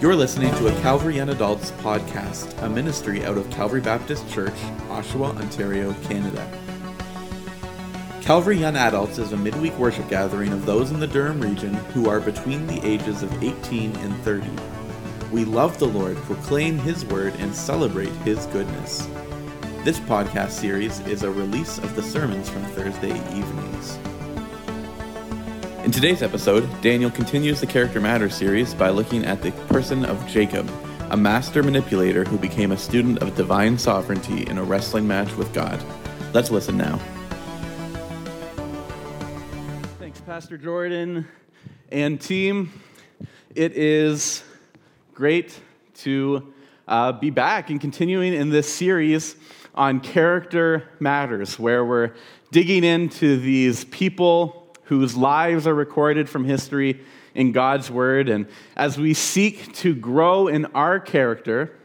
You're listening to a Calvary Young Adults podcast, a ministry out of Calvary Baptist Church, Oshawa, Ontario, Canada. Calvary Young Adults is a midweek worship gathering of those in the Durham region who are between the ages of 18 and 30. We love the Lord, proclaim His word, and celebrate His goodness. This podcast series is a release of the sermons from Thursday evenings. In today's episode, Daniel continues the Character Matters series by looking at the person of Jacob, a master manipulator who became a student of divine sovereignty in a wrestling match with God. Let's listen now. Thanks, Pastor Jordan and team. It is great to uh, be back and continuing in this series on character matters, where we're digging into these people whose lives are recorded from history in God's Word. And as we seek to grow in our character,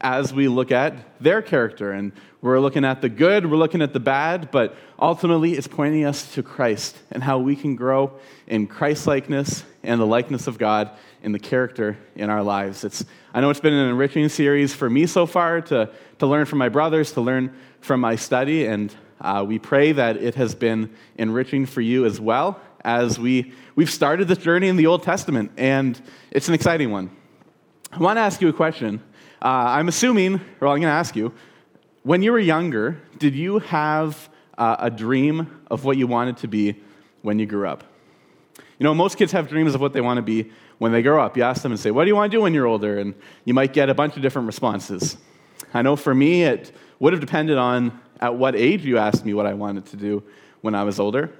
as we look at their character, and we're looking at the good, we're looking at the bad, but ultimately it's pointing us to Christ and how we can grow in Christ likeness and the likeness of God in the character in our lives. It's, I know it's been an enriching series for me so far to, to learn from my brothers, to learn from my study, and uh, we pray that it has been enriching for you as well as we, we've started this journey in the Old Testament, and it's an exciting one. I want to ask you a question. Uh, I'm assuming, or I'm going to ask you, when you were younger, did you have uh, a dream of what you wanted to be when you grew up? You know, most kids have dreams of what they want to be when they grow up. You ask them and say, What do you want to do when you're older? And you might get a bunch of different responses. I know for me, it would have depended on at what age you asked me what I wanted to do when I was older.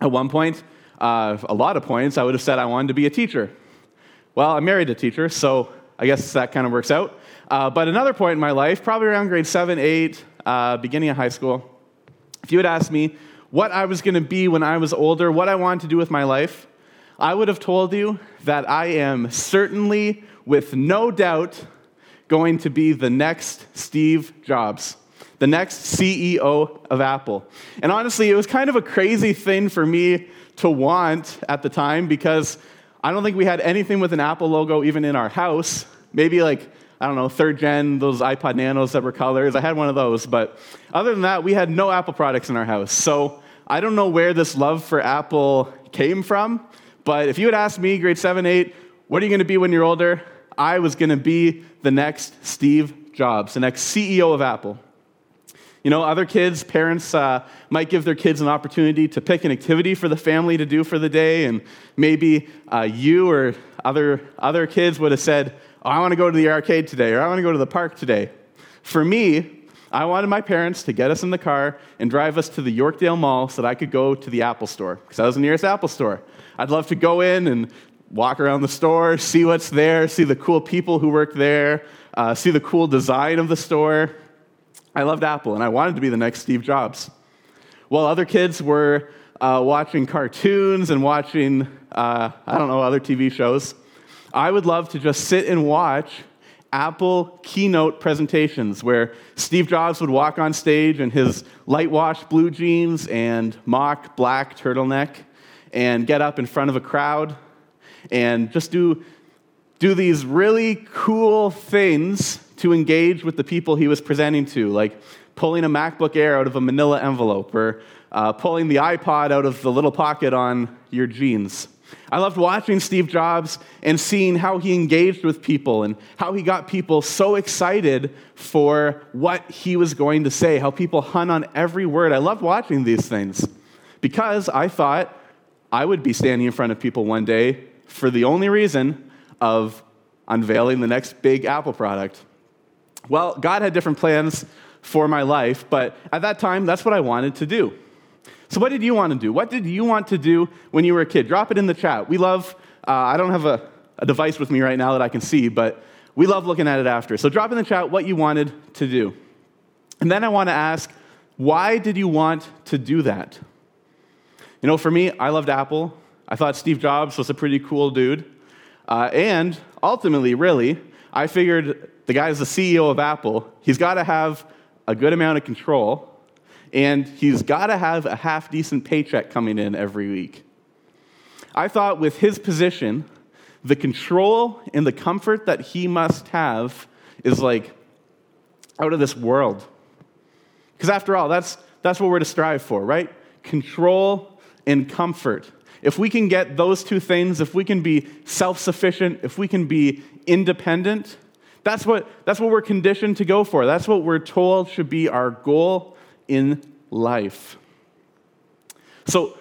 At one point, uh, a lot of points, I would have said I wanted to be a teacher. Well, I married a teacher, so I guess that kind of works out. Uh, but another point in my life, probably around grade seven, eight, uh, beginning of high school, if you had asked me what I was going to be when I was older, what I wanted to do with my life, I would have told you that I am certainly, with no doubt, going to be the next Steve Jobs the next CEO of Apple. And honestly, it was kind of a crazy thing for me to want at the time because I don't think we had anything with an Apple logo even in our house. Maybe like, I don't know, third gen, those iPod Nanos that were colors. I had one of those. But other than that, we had no Apple products in our house. So I don't know where this love for Apple came from. But if you had asked me, grade seven, eight, what are you going to be when you're older? I was going to be the next Steve Jobs, the next CEO of Apple. You know, other kids, parents uh, might give their kids an opportunity to pick an activity for the family to do for the day, and maybe uh, you or other, other kids would have said, oh, I want to go to the arcade today, or I want to go to the park today. For me, I wanted my parents to get us in the car and drive us to the Yorkdale Mall so that I could go to the Apple store, because that was the nearest Apple store. I'd love to go in and walk around the store, see what's there, see the cool people who work there, uh, see the cool design of the store. I loved Apple and I wanted to be the next Steve Jobs. While other kids were uh, watching cartoons and watching, uh, I don't know, other TV shows, I would love to just sit and watch Apple keynote presentations where Steve Jobs would walk on stage in his light wash blue jeans and mock black turtleneck and get up in front of a crowd and just do, do these really cool things to engage with the people he was presenting to, like pulling a MacBook Air out of a manila envelope or uh, pulling the iPod out of the little pocket on your jeans. I loved watching Steve Jobs and seeing how he engaged with people and how he got people so excited for what he was going to say, how people hung on every word. I loved watching these things because I thought I would be standing in front of people one day for the only reason of unveiling the next big Apple product. Well, God had different plans for my life, but at that time, that's what I wanted to do. So, what did you want to do? What did you want to do when you were a kid? Drop it in the chat. We love, uh, I don't have a, a device with me right now that I can see, but we love looking at it after. So, drop in the chat what you wanted to do. And then I want to ask, why did you want to do that? You know, for me, I loved Apple. I thought Steve Jobs was a pretty cool dude. Uh, and ultimately, really, I figured the guy is the CEO of Apple. He's got to have a good amount of control, and he's got to have a half decent paycheck coming in every week. I thought with his position the control and the comfort that he must have is like out of this world. Because after all, that's, that's what we're to strive for, right? Control and comfort. If we can get those two things, if we can be self sufficient, if we can be independent, that's what, that's what we're conditioned to go for. That's what we're told should be our goal in life. So,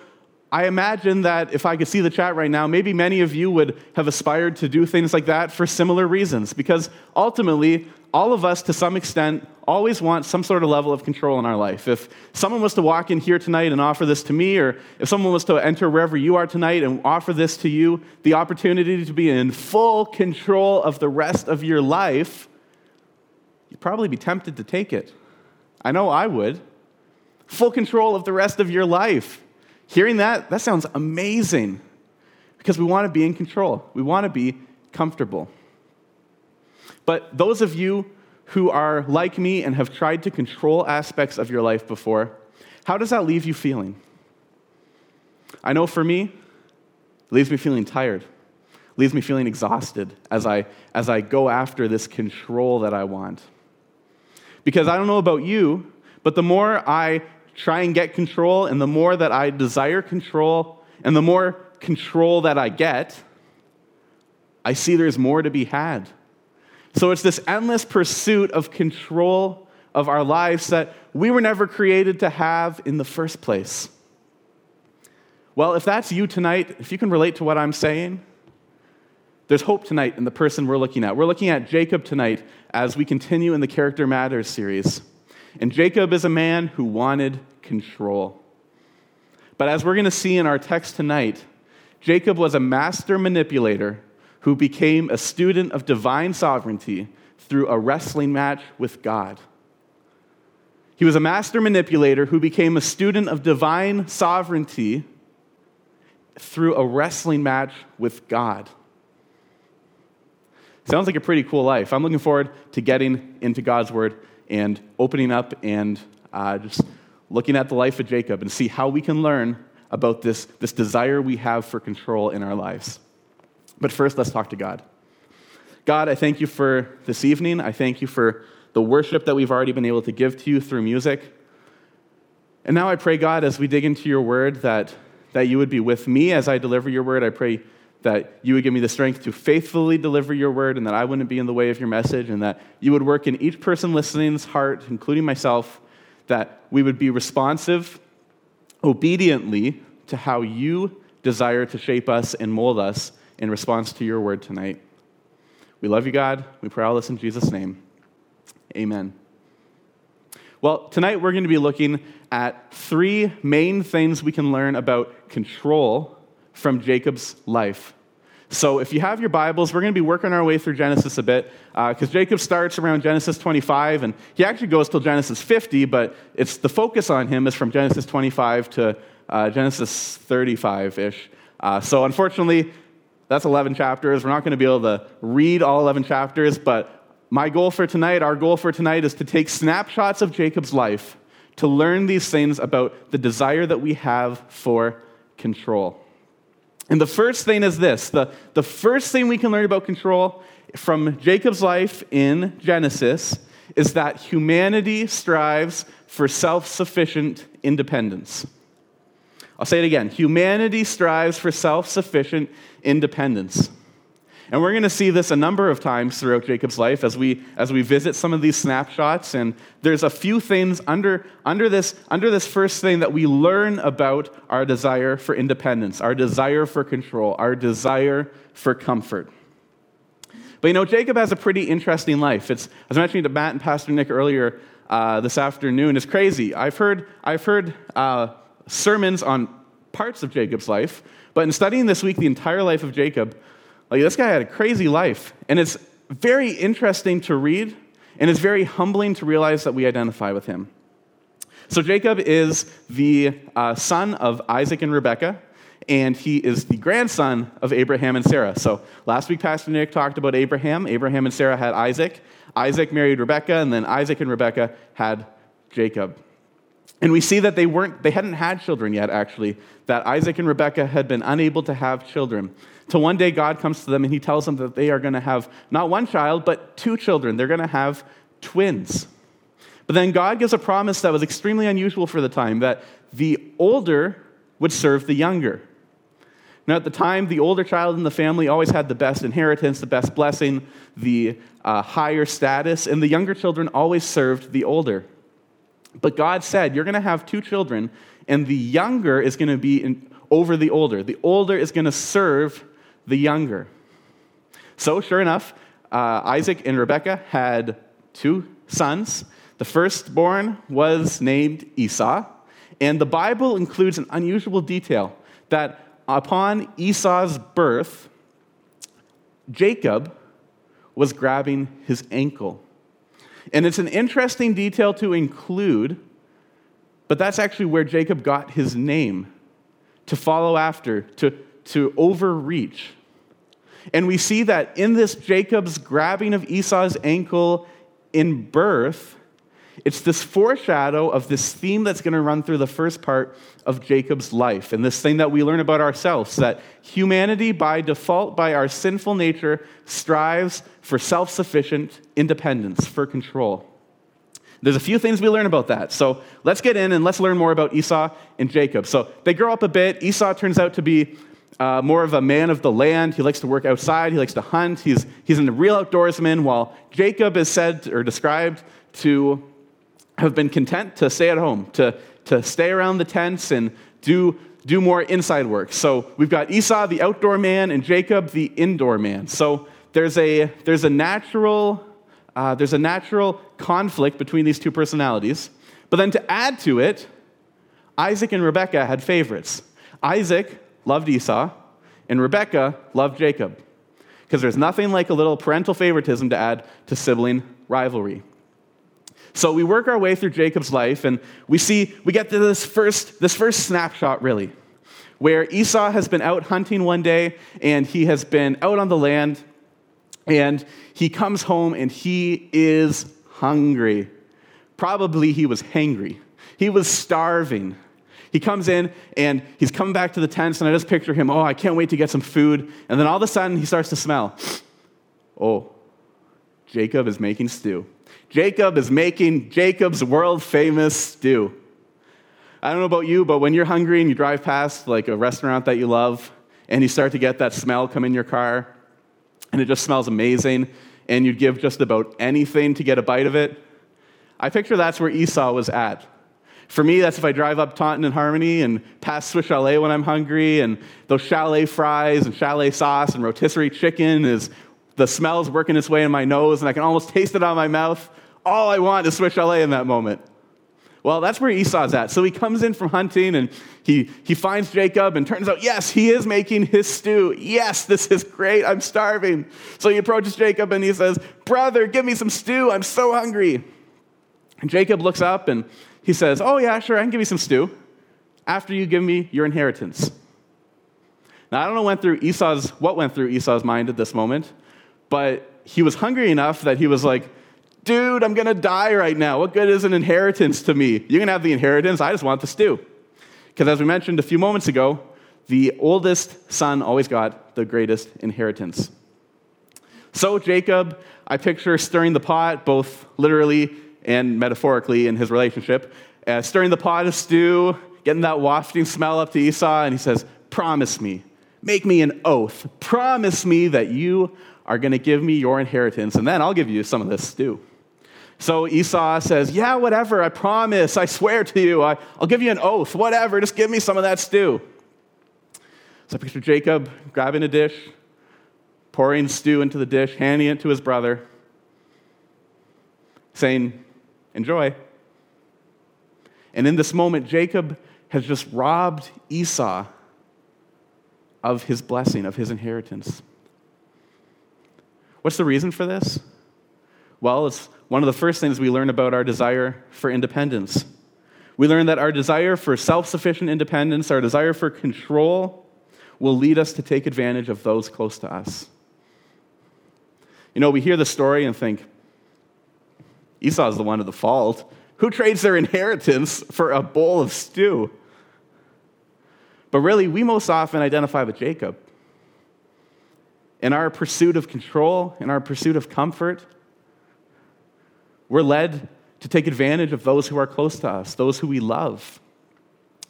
I imagine that if I could see the chat right now, maybe many of you would have aspired to do things like that for similar reasons. Because ultimately, all of us, to some extent, always want some sort of level of control in our life. If someone was to walk in here tonight and offer this to me, or if someone was to enter wherever you are tonight and offer this to you, the opportunity to be in full control of the rest of your life, you'd probably be tempted to take it. I know I would. Full control of the rest of your life. Hearing that, that sounds amazing because we want to be in control. We want to be comfortable. But those of you who are like me and have tried to control aspects of your life before, how does that leave you feeling? I know for me, it leaves me feeling tired, leaves me feeling exhausted as I, as I go after this control that I want. Because I don't know about you, but the more I try and get control, and the more that I desire control, and the more control that I get, I see there's more to be had. So it's this endless pursuit of control of our lives that we were never created to have in the first place. Well, if that's you tonight, if you can relate to what I'm saying, there's hope tonight in the person we're looking at. We're looking at Jacob tonight as we continue in the Character Matters series. And Jacob is a man who wanted control. But as we're going to see in our text tonight, Jacob was a master manipulator who became a student of divine sovereignty through a wrestling match with God. He was a master manipulator who became a student of divine sovereignty through a wrestling match with God. Sounds like a pretty cool life. I'm looking forward to getting into God's Word and opening up and uh, just looking at the life of Jacob and see how we can learn about this, this desire we have for control in our lives. But first, let's talk to God. God, I thank you for this evening. I thank you for the worship that we've already been able to give to you through music. And now I pray, God, as we dig into your word, that, that you would be with me as I deliver your word. I pray that you would give me the strength to faithfully deliver your word and that I wouldn't be in the way of your message and that you would work in each person listening's heart, including myself, that we would be responsive obediently to how you desire to shape us and mold us in response to your word tonight. We love you, God. We pray all this in Jesus' name. Amen. Well, tonight we're going to be looking at three main things we can learn about control from Jacob's life. So, if you have your Bibles, we're going to be working our way through Genesis a bit because uh, Jacob starts around Genesis 25 and he actually goes till Genesis 50, but it's the focus on him is from Genesis 25 to uh, Genesis 35 ish. Uh, so, unfortunately, that's 11 chapters. We're not going to be able to read all 11 chapters, but my goal for tonight, our goal for tonight, is to take snapshots of Jacob's life to learn these things about the desire that we have for control. And the first thing is this the, the first thing we can learn about control from Jacob's life in Genesis is that humanity strives for self sufficient independence. I'll say it again humanity strives for self sufficient independence. And we're going to see this a number of times throughout Jacob's life as we, as we visit some of these snapshots. And there's a few things under, under, this, under this first thing that we learn about our desire for independence, our desire for control, our desire for comfort. But you know, Jacob has a pretty interesting life. It's, I was mentioning to Matt and Pastor Nick earlier uh, this afternoon. It's crazy. I've heard, I've heard uh, sermons on parts of Jacob's life, but in studying this week the entire life of Jacob, like this guy had a crazy life. And it's very interesting to read, and it's very humbling to realize that we identify with him. So Jacob is the uh, son of Isaac and Rebekah, and he is the grandson of Abraham and Sarah. So last week, Pastor Nick talked about Abraham. Abraham and Sarah had Isaac. Isaac married Rebekah, and then Isaac and Rebekah had Jacob. And we see that they weren't, they hadn't had children yet, actually, that Isaac and Rebekah had been unable to have children. Till one day God comes to them and he tells them that they are going to have not one child, but two children. They're going to have twins. But then God gives a promise that was extremely unusual for the time that the older would serve the younger. Now, at the time, the older child in the family always had the best inheritance, the best blessing, the uh, higher status, and the younger children always served the older. But God said, You're going to have two children, and the younger is going to be in, over the older. The older is going to serve the younger. So, sure enough, uh, Isaac and Rebekah had two sons. The firstborn was named Esau, and the Bible includes an unusual detail that upon Esau's birth, Jacob was grabbing his ankle. And it's an interesting detail to include, but that's actually where Jacob got his name to follow after, to, to overreach. And we see that in this Jacob's grabbing of Esau's ankle in birth, it's this foreshadow of this theme that's going to run through the first part of Jacob's life. And this thing that we learn about ourselves that humanity, by default, by our sinful nature, strives for self sufficient independence, for control. There's a few things we learn about that. So let's get in and let's learn more about Esau and Jacob. So they grow up a bit. Esau turns out to be uh, more of a man of the land. He likes to work outside, he likes to hunt. He's, he's a real outdoorsman, while Jacob is said or described to have been content to stay at home, to, to stay around the tents and do, do more inside work. So we've got Esau, the outdoor man, and Jacob, the indoor man. So there's a, there's a natural uh, there's a natural conflict between these two personalities. But then to add to it, Isaac and Rebekah had favorites. Isaac loved Esau, and Rebekah loved Jacob. Because there's nothing like a little parental favoritism to add to sibling rivalry. So we work our way through Jacob's life, and we see, we get to this first, this first snapshot, really, where Esau has been out hunting one day, and he has been out on the land, and he comes home and he is hungry. Probably he was hangry. He was starving. He comes in and he's coming back to the tents, and I just picture him, oh, I can't wait to get some food. And then all of a sudden, he starts to smell. Oh, Jacob is making stew. Jacob is making Jacob's world famous stew. I don't know about you, but when you're hungry and you drive past like a restaurant that you love and you start to get that smell come in your car and it just smells amazing and you'd give just about anything to get a bite of it, I picture that's where Esau was at. For me, that's if I drive up Taunton and Harmony and pass Swiss Chalet when I'm hungry, and those chalet fries and chalet sauce and rotisserie chicken is the smell's working its way in my nose, and I can almost taste it on my mouth. All I want is Swiss Chalet in that moment. Well, that's where Esau's at. So he comes in from hunting and he, he finds Jacob, and turns out, yes, he is making his stew. Yes, this is great. I'm starving. So he approaches Jacob and he says, Brother, give me some stew. I'm so hungry. And Jacob looks up and he says, Oh, yeah, sure, I can give you some stew after you give me your inheritance. Now, I don't know went through Esau's, what went through Esau's mind at this moment, but he was hungry enough that he was like, dude, I'm going to die right now. What good is an inheritance to me? You're going to have the inheritance. I just want the stew. Because as we mentioned a few moments ago, the oldest son always got the greatest inheritance. So Jacob, I picture stirring the pot, both literally and metaphorically in his relationship, uh, stirring the pot of stew, getting that wafting smell up to Esau, and he says, Promise me, make me an oath, promise me that you are going to give me your inheritance, and then I'll give you some of this stew. So Esau says, Yeah, whatever, I promise, I swear to you, I, will give you an oath, whatever, just give me some of that stew. So I picture Jacob grabbing a dish, pouring stew into the dish, handing it to his brother, saying, Enjoy. And in this moment, Jacob has just robbed Esau of his blessing, of his inheritance. What's the reason for this? Well, it's one of the first things we learn about our desire for independence. We learn that our desire for self sufficient independence, our desire for control, will lead us to take advantage of those close to us. You know, we hear the story and think, Esau's the one at the fault. Who trades their inheritance for a bowl of stew? But really, we most often identify with Jacob. In our pursuit of control, in our pursuit of comfort, we're led to take advantage of those who are close to us, those who we love.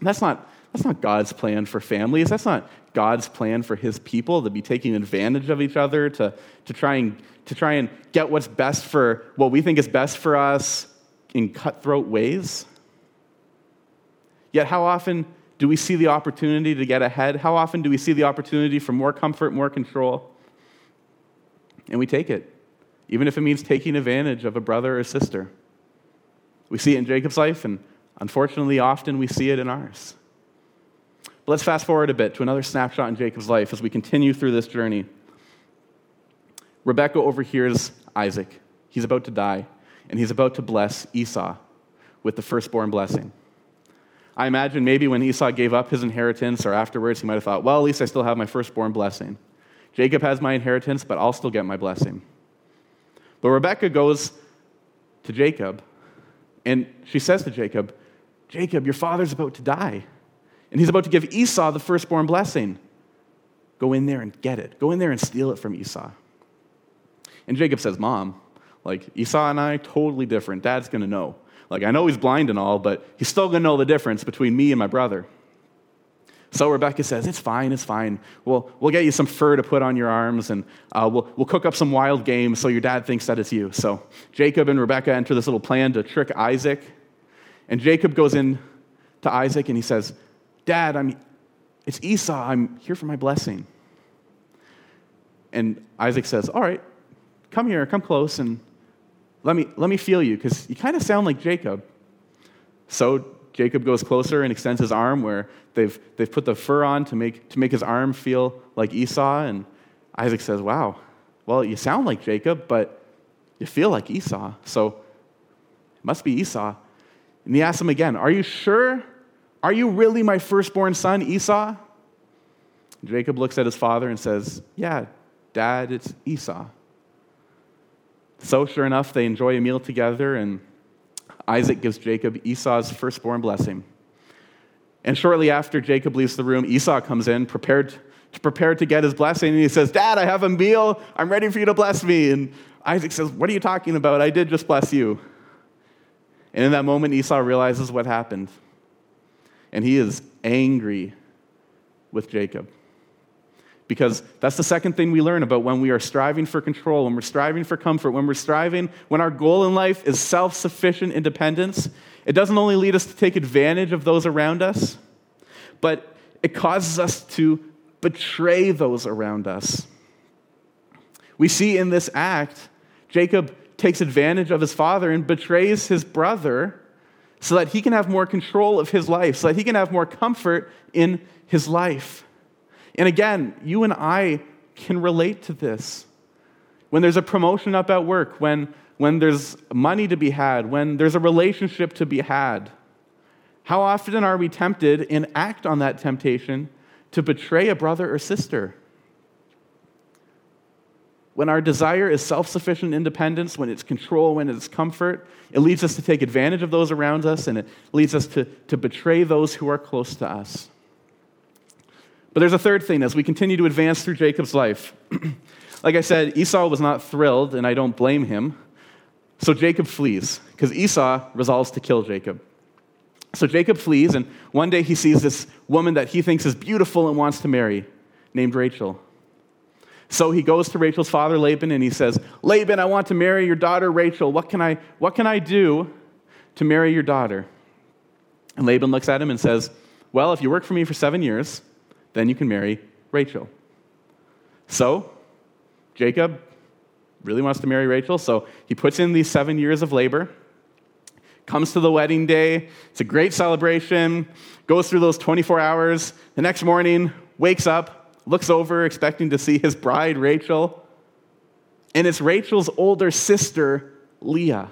that's not, that's not God's plan for families. That's not God's plan for his people to be taking advantage of each other, to, to, try and, to try and get what's best for what we think is best for us in cutthroat ways. Yet, how often do we see the opportunity to get ahead? How often do we see the opportunity for more comfort, more control? And we take it, even if it means taking advantage of a brother or sister. We see it in Jacob's life, and unfortunately, often we see it in ours. But let's fast forward a bit to another snapshot in Jacob's life as we continue through this journey. Rebecca overhears Isaac. He's about to die, and he's about to bless Esau with the firstborn blessing. I imagine maybe when Esau gave up his inheritance or afterwards, he might have thought, well, at least I still have my firstborn blessing. Jacob has my inheritance, but I'll still get my blessing. But Rebecca goes to Jacob, and she says to Jacob, Jacob, your father's about to die, and he's about to give Esau the firstborn blessing. Go in there and get it. Go in there and steal it from Esau. And Jacob says, Mom, like Esau and I, totally different. Dad's going to know. Like, I know he's blind and all, but he's still going to know the difference between me and my brother. So Rebecca says, It's fine, it's fine. We'll, we'll get you some fur to put on your arms, and uh, we'll, we'll cook up some wild game so your dad thinks that it's you. So Jacob and Rebecca enter this little plan to trick Isaac. And Jacob goes in to Isaac and he says, Dad, I'm, it's Esau. I'm here for my blessing. And Isaac says, All right, come here, come close, and let me, let me feel you, because you kind of sound like Jacob. So Jacob goes closer and extends his arm where they've, they've put the fur on to make, to make his arm feel like Esau. And Isaac says, Wow, well, you sound like Jacob, but you feel like Esau. So it must be Esau. And he asks him again, Are you sure? Are you really my firstborn son, Esau? Jacob looks at his father and says, Yeah, dad, it's Esau. So, sure enough, they enjoy a meal together, and Isaac gives Jacob Esau's firstborn blessing. And shortly after Jacob leaves the room, Esau comes in, prepared to prepare to get his blessing, and he says, Dad, I have a meal. I'm ready for you to bless me. And Isaac says, What are you talking about? I did just bless you. And in that moment, Esau realizes what happened. And he is angry with Jacob. Because that's the second thing we learn about when we are striving for control, when we're striving for comfort, when we're striving, when our goal in life is self sufficient independence. It doesn't only lead us to take advantage of those around us, but it causes us to betray those around us. We see in this act, Jacob takes advantage of his father and betrays his brother so that he can have more control of his life, so that he can have more comfort in his life. And again, you and I can relate to this. When there's a promotion up at work, when, when there's money to be had, when there's a relationship to be had, how often are we tempted and act on that temptation to betray a brother or sister? When our desire is self sufficient independence, when it's control, when it's comfort, it leads us to take advantage of those around us and it leads us to, to betray those who are close to us. But there's a third thing as we continue to advance through Jacob's life. like I said, Esau was not thrilled, and I don't blame him. So Jacob flees, because Esau resolves to kill Jacob. So Jacob flees, and one day he sees this woman that he thinks is beautiful and wants to marry, named Rachel. So he goes to Rachel's father, Laban, and he says, Laban, I want to marry your daughter, Rachel. What can I, what can I do to marry your daughter? And Laban looks at him and says, Well, if you work for me for seven years, then you can marry Rachel. So, Jacob really wants to marry Rachel, so he puts in these seven years of labor, comes to the wedding day. It's a great celebration, goes through those 24 hours. The next morning, wakes up, looks over, expecting to see his bride, Rachel, and it's Rachel's older sister, Leah.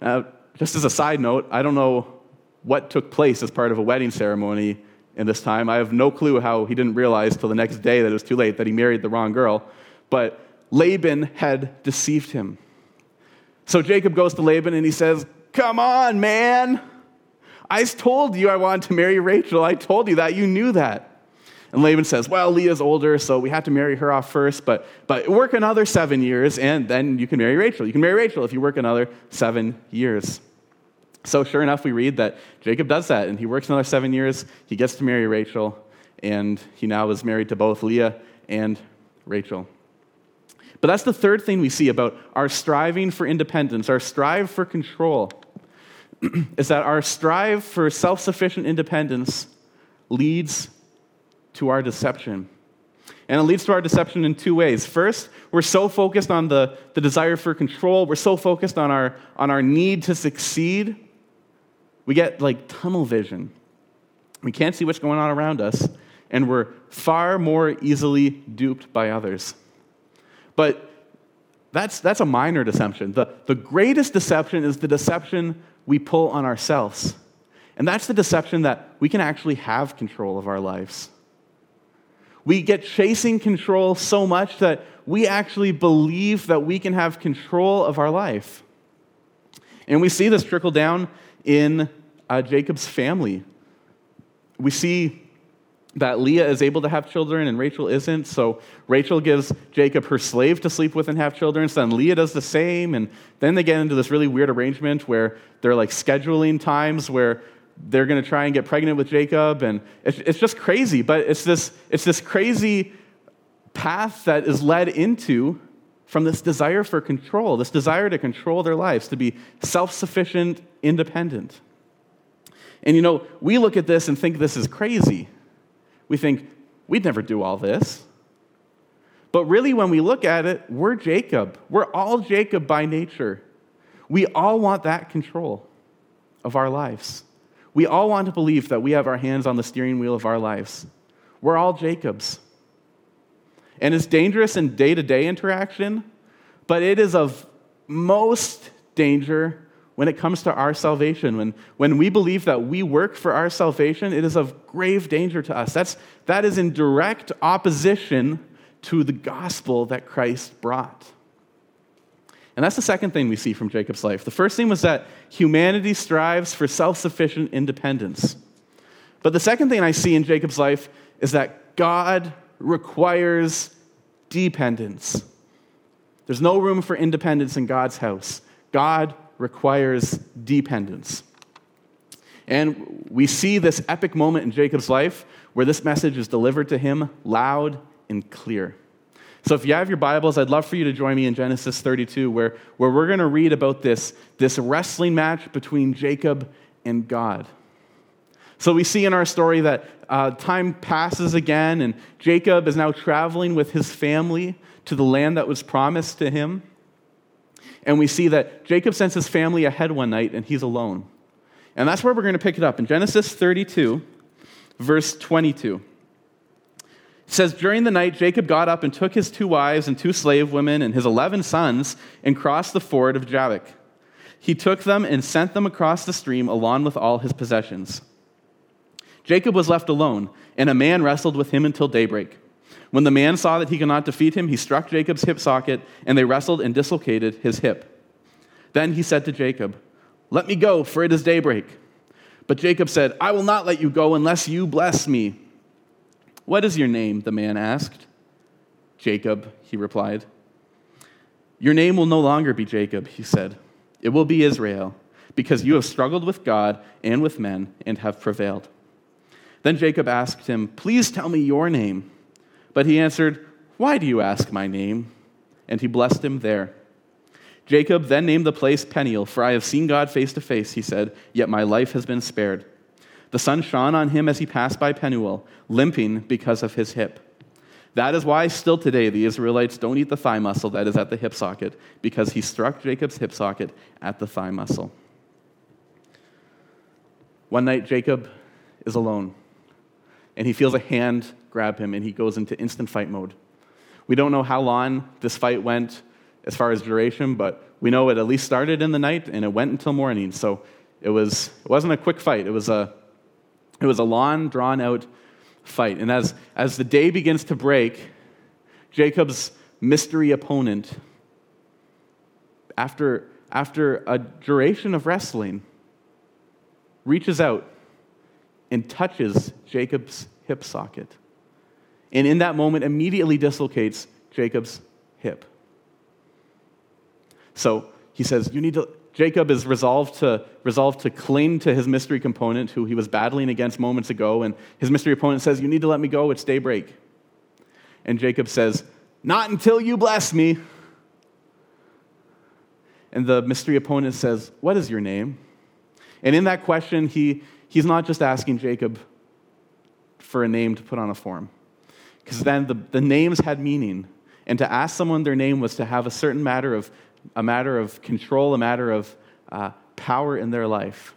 Now, just as a side note, I don't know what took place as part of a wedding ceremony in this time. I have no clue how he didn't realize till the next day that it was too late that he married the wrong girl. But Laban had deceived him. So Jacob goes to Laban and he says, Come on, man. I told you I wanted to marry Rachel. I told you that. You knew that. And Laban says, Well, Leah's older, so we have to marry her off first, but, but work another seven years, and then you can marry Rachel. You can marry Rachel if you work another seven years. So, sure enough, we read that Jacob does that, and he works another seven years. He gets to marry Rachel, and he now is married to both Leah and Rachel. But that's the third thing we see about our striving for independence, our strive for control, is that our strive for self sufficient independence leads to our deception. And it leads to our deception in two ways. First, we're so focused on the, the desire for control, we're so focused on our, on our need to succeed, we get like tunnel vision. We can't see what's going on around us, and we're far more easily duped by others. But that's, that's a minor deception. The, the greatest deception is the deception we pull on ourselves. And that's the deception that we can actually have control of our lives. We get chasing control so much that we actually believe that we can have control of our life. And we see this trickle down in uh, Jacob's family. We see that Leah is able to have children and Rachel isn't. So Rachel gives Jacob her slave to sleep with and have children. So then Leah does the same. And then they get into this really weird arrangement where they're like scheduling times where they're going to try and get pregnant with Jacob. And it's, it's just crazy. But it's this, it's this crazy path that is led into from this desire for control, this desire to control their lives, to be self sufficient, independent. And you know, we look at this and think this is crazy. We think, we'd never do all this. But really, when we look at it, we're Jacob. We're all Jacob by nature. We all want that control of our lives. We all want to believe that we have our hands on the steering wheel of our lives. We're all Jacobs. And it's dangerous in day to day interaction, but it is of most danger when it comes to our salvation. When, when we believe that we work for our salvation, it is of grave danger to us. That's, that is in direct opposition to the gospel that Christ brought. And that's the second thing we see from Jacob's life. The first thing was that humanity strives for self sufficient independence. But the second thing I see in Jacob's life is that God requires dependence. There's no room for independence in God's house. God requires dependence. And we see this epic moment in Jacob's life where this message is delivered to him loud and clear. So, if you have your Bibles, I'd love for you to join me in Genesis 32, where, where we're going to read about this, this wrestling match between Jacob and God. So, we see in our story that uh, time passes again, and Jacob is now traveling with his family to the land that was promised to him. And we see that Jacob sends his family ahead one night and he's alone. And that's where we're going to pick it up in Genesis 32, verse 22. It says, During the night, Jacob got up and took his two wives and two slave women and his 11 sons and crossed the ford of Jabbok. He took them and sent them across the stream along with all his possessions. Jacob was left alone, and a man wrestled with him until daybreak. When the man saw that he could not defeat him, he struck Jacob's hip socket, and they wrestled and dislocated his hip. Then he said to Jacob, Let me go, for it is daybreak. But Jacob said, I will not let you go unless you bless me. What is your name? the man asked. Jacob, he replied. Your name will no longer be Jacob, he said. It will be Israel, because you have struggled with God and with men and have prevailed. Then Jacob asked him, Please tell me your name. But he answered, Why do you ask my name? And he blessed him there. Jacob then named the place Peniel, for I have seen God face to face, he said, yet my life has been spared. The sun shone on him as he passed by Penuel, limping because of his hip. That is why still today the Israelites don't eat the thigh muscle that is at the hip socket, because he struck Jacob's hip socket at the thigh muscle. One night, Jacob is alone, and he feels a hand grab him, and he goes into instant fight mode. We don't know how long this fight went as far as duration, but we know it at least started in the night and it went until morning. So it, was, it wasn't a quick fight, it was a, it was a long, drawn out fight. And as, as the day begins to break, Jacob's mystery opponent, after, after a duration of wrestling, reaches out and touches Jacob's hip socket. And in that moment, immediately dislocates Jacob's hip. So he says, You need to. Jacob is resolved to, resolved to cling to his mystery component, who he was battling against moments ago. And his mystery opponent says, You need to let me go. It's daybreak. And Jacob says, Not until you bless me. And the mystery opponent says, What is your name? And in that question, he, he's not just asking Jacob for a name to put on a form, because then the, the names had meaning. And to ask someone their name was to have a certain matter of, a matter of control, a matter of uh, power in their life.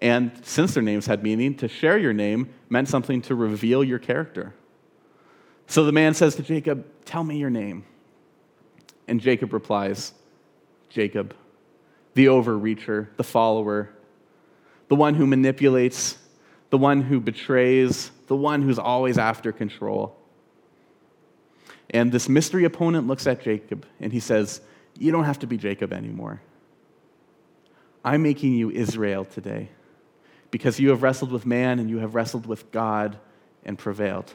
And since their names had meaning, to share your name meant something to reveal your character. So the man says to Jacob, Tell me your name. And Jacob replies, Jacob, the overreacher, the follower, the one who manipulates, the one who betrays, the one who's always after control. And this mystery opponent looks at Jacob and he says, You don't have to be Jacob anymore. I'm making you Israel today because you have wrestled with man and you have wrestled with God and prevailed.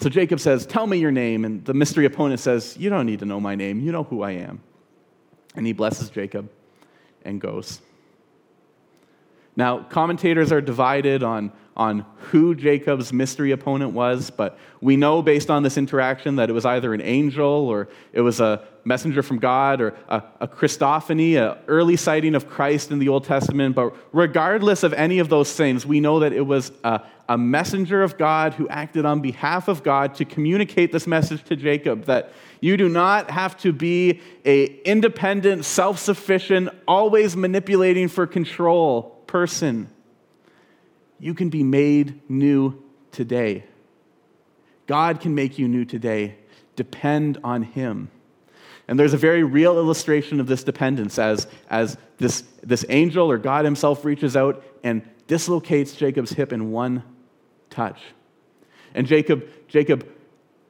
So Jacob says, Tell me your name. And the mystery opponent says, You don't need to know my name. You know who I am. And he blesses Jacob and goes. Now, commentators are divided on, on who Jacob's mystery opponent was, but we know based on this interaction that it was either an angel or it was a messenger from God or a, a Christophany, an early sighting of Christ in the Old Testament. But regardless of any of those things, we know that it was a, a messenger of God who acted on behalf of God to communicate this message to Jacob that you do not have to be a independent, self-sufficient, always manipulating for control person. You can be made new today. God can make you new today. Depend on Him. And there's a very real illustration of this dependence as, as this, this angel or God Himself reaches out and dislocates Jacob's hip in one touch. And Jacob, Jacob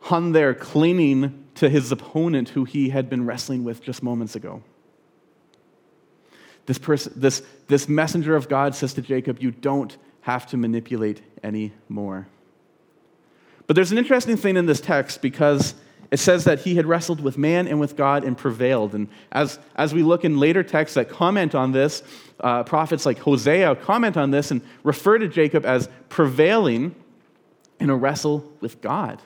hung there clinging to his opponent who he had been wrestling with just moments ago. This, person, this, this messenger of God says to Jacob, You don't have to manipulate anymore. But there's an interesting thing in this text because it says that he had wrestled with man and with God and prevailed. And as, as we look in later texts that comment on this, uh, prophets like Hosea comment on this and refer to Jacob as prevailing in a wrestle with God.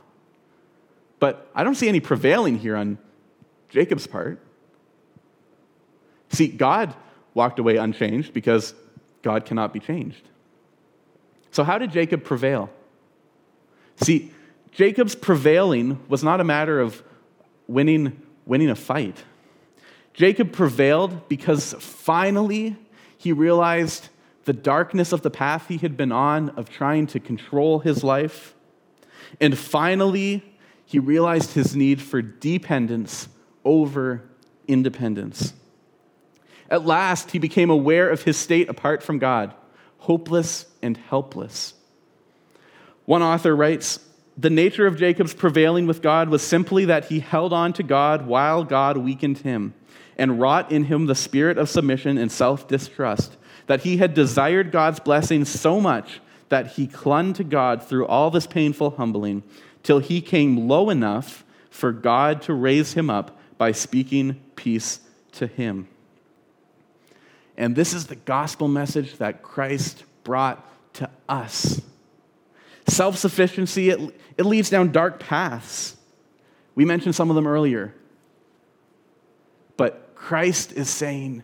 But I don't see any prevailing here on Jacob's part. See, God walked away unchanged because God cannot be changed. So, how did Jacob prevail? See, Jacob's prevailing was not a matter of winning, winning a fight. Jacob prevailed because finally he realized the darkness of the path he had been on of trying to control his life. And finally, he realized his need for dependence over independence. At last, he became aware of his state apart from God, hopeless and helpless. One author writes The nature of Jacob's prevailing with God was simply that he held on to God while God weakened him and wrought in him the spirit of submission and self distrust, that he had desired God's blessing so much that he clung to God through all this painful humbling till he came low enough for God to raise him up by speaking peace to him. And this is the gospel message that Christ brought to us. Self sufficiency, it, it leads down dark paths. We mentioned some of them earlier. But Christ is saying,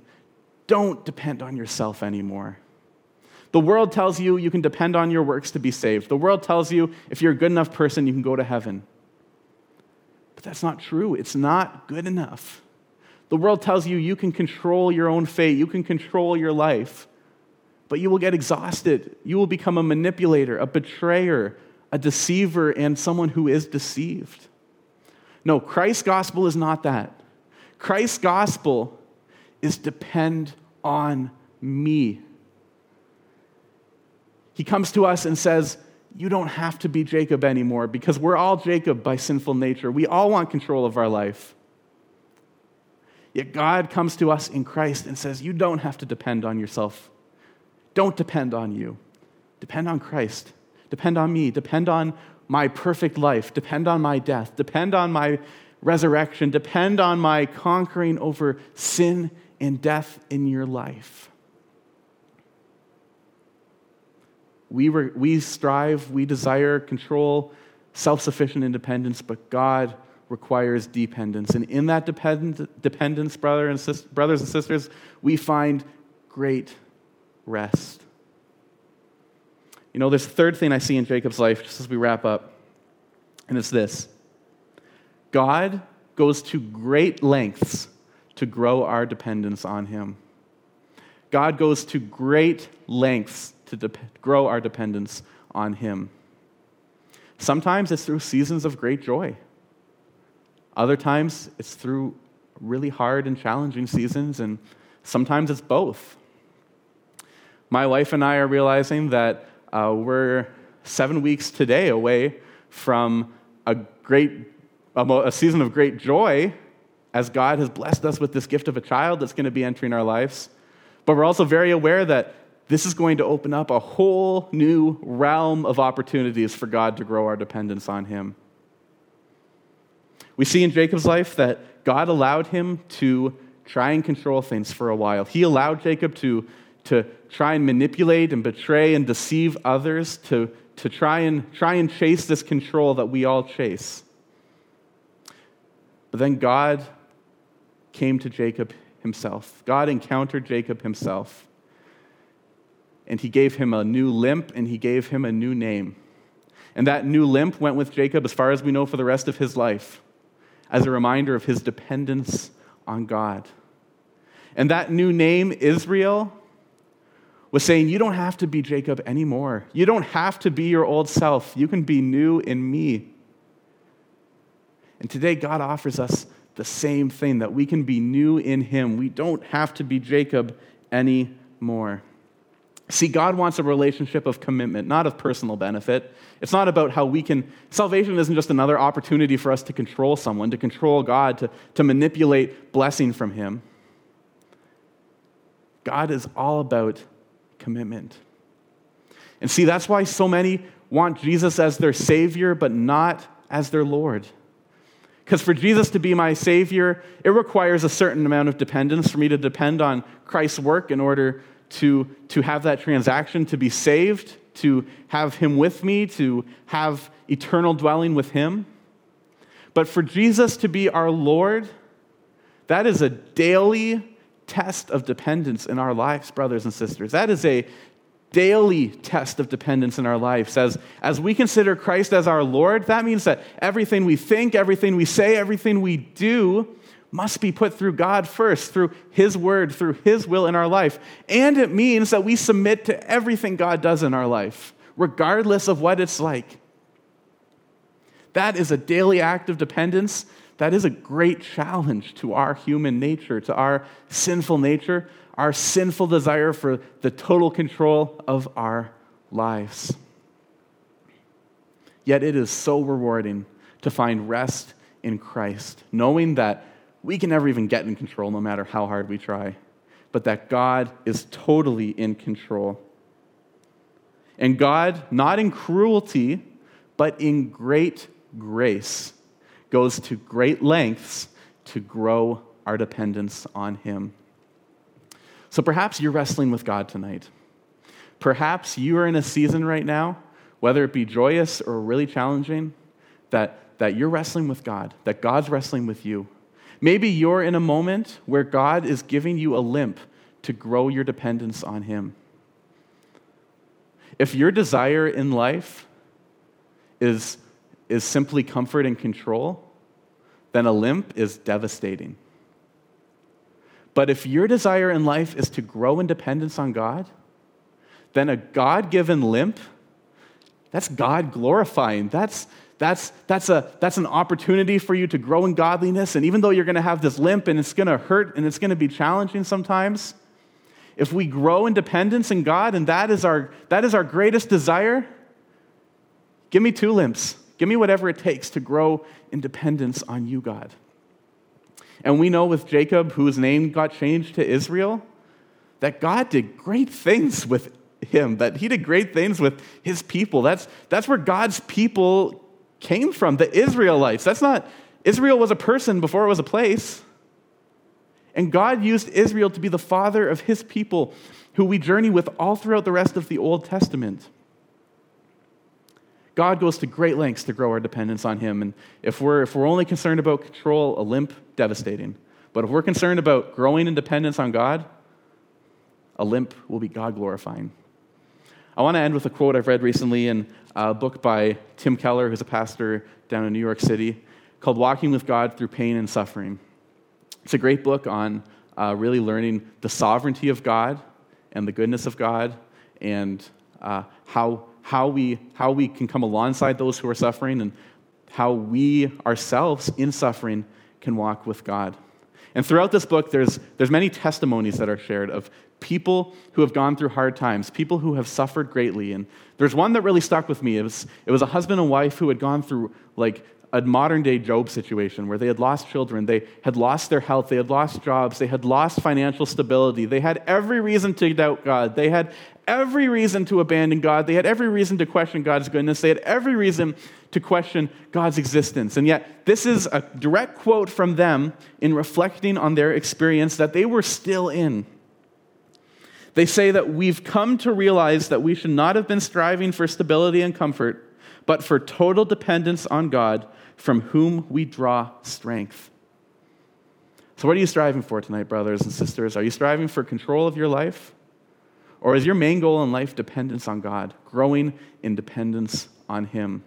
don't depend on yourself anymore. The world tells you you can depend on your works to be saved. The world tells you if you're a good enough person, you can go to heaven. But that's not true. It's not good enough. The world tells you you can control your own fate, you can control your life, but you will get exhausted. You will become a manipulator, a betrayer, a deceiver, and someone who is deceived. No, Christ's gospel is not that. Christ's gospel is depend on me. He comes to us and says, You don't have to be Jacob anymore because we're all Jacob by sinful nature. We all want control of our life. Yet God comes to us in Christ and says, You don't have to depend on yourself. Don't depend on you. Depend on Christ. Depend on me. Depend on my perfect life. Depend on my death. Depend on my resurrection. Depend on my conquering over sin and death in your life. We, we strive, we desire control, self sufficient independence, but God requires dependence. And in that depend- dependence, brother and sis- brothers and sisters, we find great rest. You know, there's a third thing I see in Jacob's life, just as we wrap up, and it's this God goes to great lengths to grow our dependence on Him. God goes to great lengths to de- grow our dependence on Him. Sometimes it's through seasons of great joy. Other times it's through really hard and challenging seasons, and sometimes it's both. My wife and I are realizing that uh, we're seven weeks today away from a great, a season of great joy as God has blessed us with this gift of a child that's going to be entering our lives. But we're also very aware that this is going to open up a whole new realm of opportunities for God to grow our dependence on Him. We see in Jacob's life that God allowed him to try and control things for a while. He allowed Jacob to, to try and manipulate and betray and deceive others, to, to try, and, try and chase this control that we all chase. But then God came to Jacob himself. God encountered Jacob himself. And he gave him a new limp and he gave him a new name. And that new limp went with Jacob as far as we know for the rest of his life as a reminder of his dependence on God. And that new name, Israel, was saying, You don't have to be Jacob anymore. You don't have to be your old self. You can be new in me. And today, God offers us the same thing that we can be new in Him. We don't have to be Jacob anymore. See, God wants a relationship of commitment, not of personal benefit. It's not about how we can. Salvation isn't just another opportunity for us to control someone, to control God, to, to manipulate blessing from Him. God is all about commitment. And see, that's why so many want Jesus as their Savior, but not as their Lord. Because for Jesus to be my Savior, it requires a certain amount of dependence for me to depend on Christ's work in order to, to have that transaction, to be saved, to have Him with me, to have eternal dwelling with Him. But for Jesus to be our Lord, that is a daily test of dependence in our lives, brothers and sisters. That is a daily test of dependence in our lives. As, as we consider Christ as our Lord, that means that everything we think, everything we say, everything we do must be put through God first, through His word, through His will in our life. And it means that we submit to everything God does in our life, regardless of what it's like. That is a daily act of dependence. That is a great challenge to our human nature, to our sinful nature, our sinful desire for the total control of our lives. Yet it is so rewarding to find rest in Christ, knowing that we can never even get in control no matter how hard we try, but that God is totally in control. And God, not in cruelty, but in great grace, goes to great lengths to grow our dependence on Him. So perhaps you're wrestling with God tonight. Perhaps you are in a season right now, whether it be joyous or really challenging, that, that you're wrestling with God, that God's wrestling with you. Maybe you're in a moment where God is giving you a limp to grow your dependence on Him. If your desire in life is, is simply comfort and control, then a limp is devastating. But if your desire in life is to grow in dependence on God, then a God given limp, that's God glorifying. That's, that's, that's, a, that's an opportunity for you to grow in godliness. And even though you're going to have this limp and it's going to hurt and it's going to be challenging sometimes, if we grow in dependence in God and that is our, that is our greatest desire, give me two limps. Give me whatever it takes to grow in dependence on you, God. And we know with Jacob, whose name got changed to Israel, that God did great things with him, that he did great things with his people. That's, that's where God's people came from, the Israelites. That's not, Israel was a person before it was a place. And God used Israel to be the father of his people, who we journey with all throughout the rest of the Old Testament. God goes to great lengths to grow our dependence on him. And if we're, if we're only concerned about control, a limp, devastating. But if we're concerned about growing in dependence on God, a limp will be God glorifying. I want to end with a quote I've read recently in a book by Tim Keller, who's a pastor down in New York City, called Walking with God Through Pain and Suffering. It's a great book on uh, really learning the sovereignty of God and the goodness of God and uh, how, how, we, how we can come alongside those who are suffering and how we ourselves in suffering can walk with God. And throughout this book, there's, there's many testimonies that are shared of people who have gone through hard times, people who have suffered greatly. And there's one that really stuck with me. It was, it was a husband and wife who had gone through like a modern day Job situation where they had lost children, they had lost their health, they had lost jobs, they had lost financial stability. They had every reason to doubt God. They had every reason to abandon God. They had every reason to question God's goodness. They had every reason to question God's existence. And yet, this is a direct quote from them in reflecting on their experience that they were still in. They say that we've come to realize that we should not have been striving for stability and comfort, but for total dependence on God, from whom we draw strength. So, what are you striving for tonight, brothers and sisters? Are you striving for control of your life? Or is your main goal in life dependence on God, growing in dependence on Him?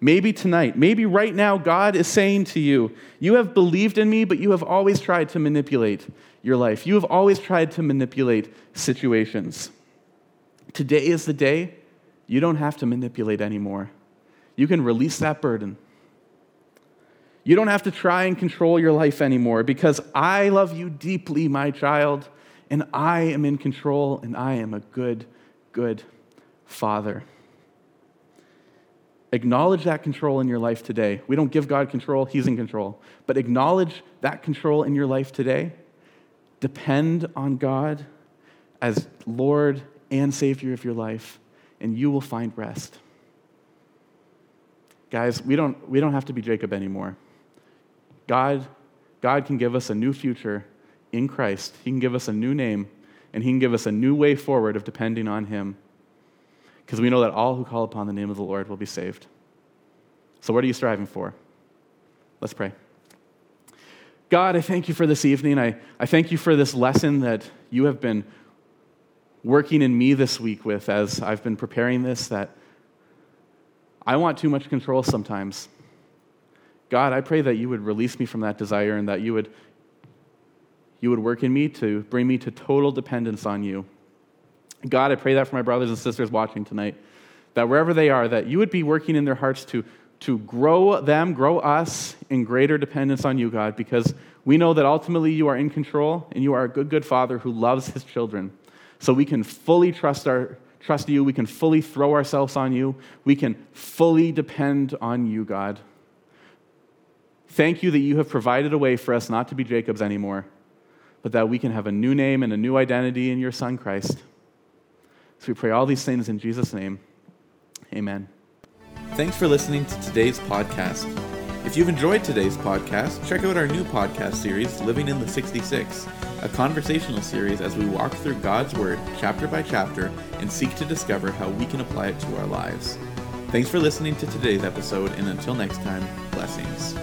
Maybe tonight, maybe right now, God is saying to you, You have believed in me, but you have always tried to manipulate your life. You have always tried to manipulate situations. Today is the day you don't have to manipulate anymore. You can release that burden. You don't have to try and control your life anymore because I love you deeply, my child, and I am in control, and I am a good, good father. Acknowledge that control in your life today. We don't give God control, He's in control. But acknowledge that control in your life today. Depend on God as Lord and Savior of your life, and you will find rest. Guys, we don't, we don't have to be Jacob anymore. God, God can give us a new future in Christ. He can give us a new name, and He can give us a new way forward of depending on Him because we know that all who call upon the name of the Lord will be saved. So, what are you striving for? Let's pray. God, I thank you for this evening. I, I thank you for this lesson that you have been working in me this week with as I've been preparing this, that I want too much control sometimes. God, I pray that you would release me from that desire and that you would, you would work in me to bring me to total dependence on you. God, I pray that for my brothers and sisters watching tonight, that wherever they are, that you would be working in their hearts to, to grow them, grow us in greater dependence on you, God, because we know that ultimately you are in control and you are a good, good father who loves his children. So we can fully trust, our, trust you. We can fully throw ourselves on you. We can fully depend on you, God. Thank you that you have provided a way for us not to be Jacobs anymore, but that we can have a new name and a new identity in your Son, Christ. So we pray all these things in Jesus' name. Amen. Thanks for listening to today's podcast. If you've enjoyed today's podcast, check out our new podcast series, Living in the 66, a conversational series as we walk through God's Word chapter by chapter and seek to discover how we can apply it to our lives. Thanks for listening to today's episode, and until next time, blessings.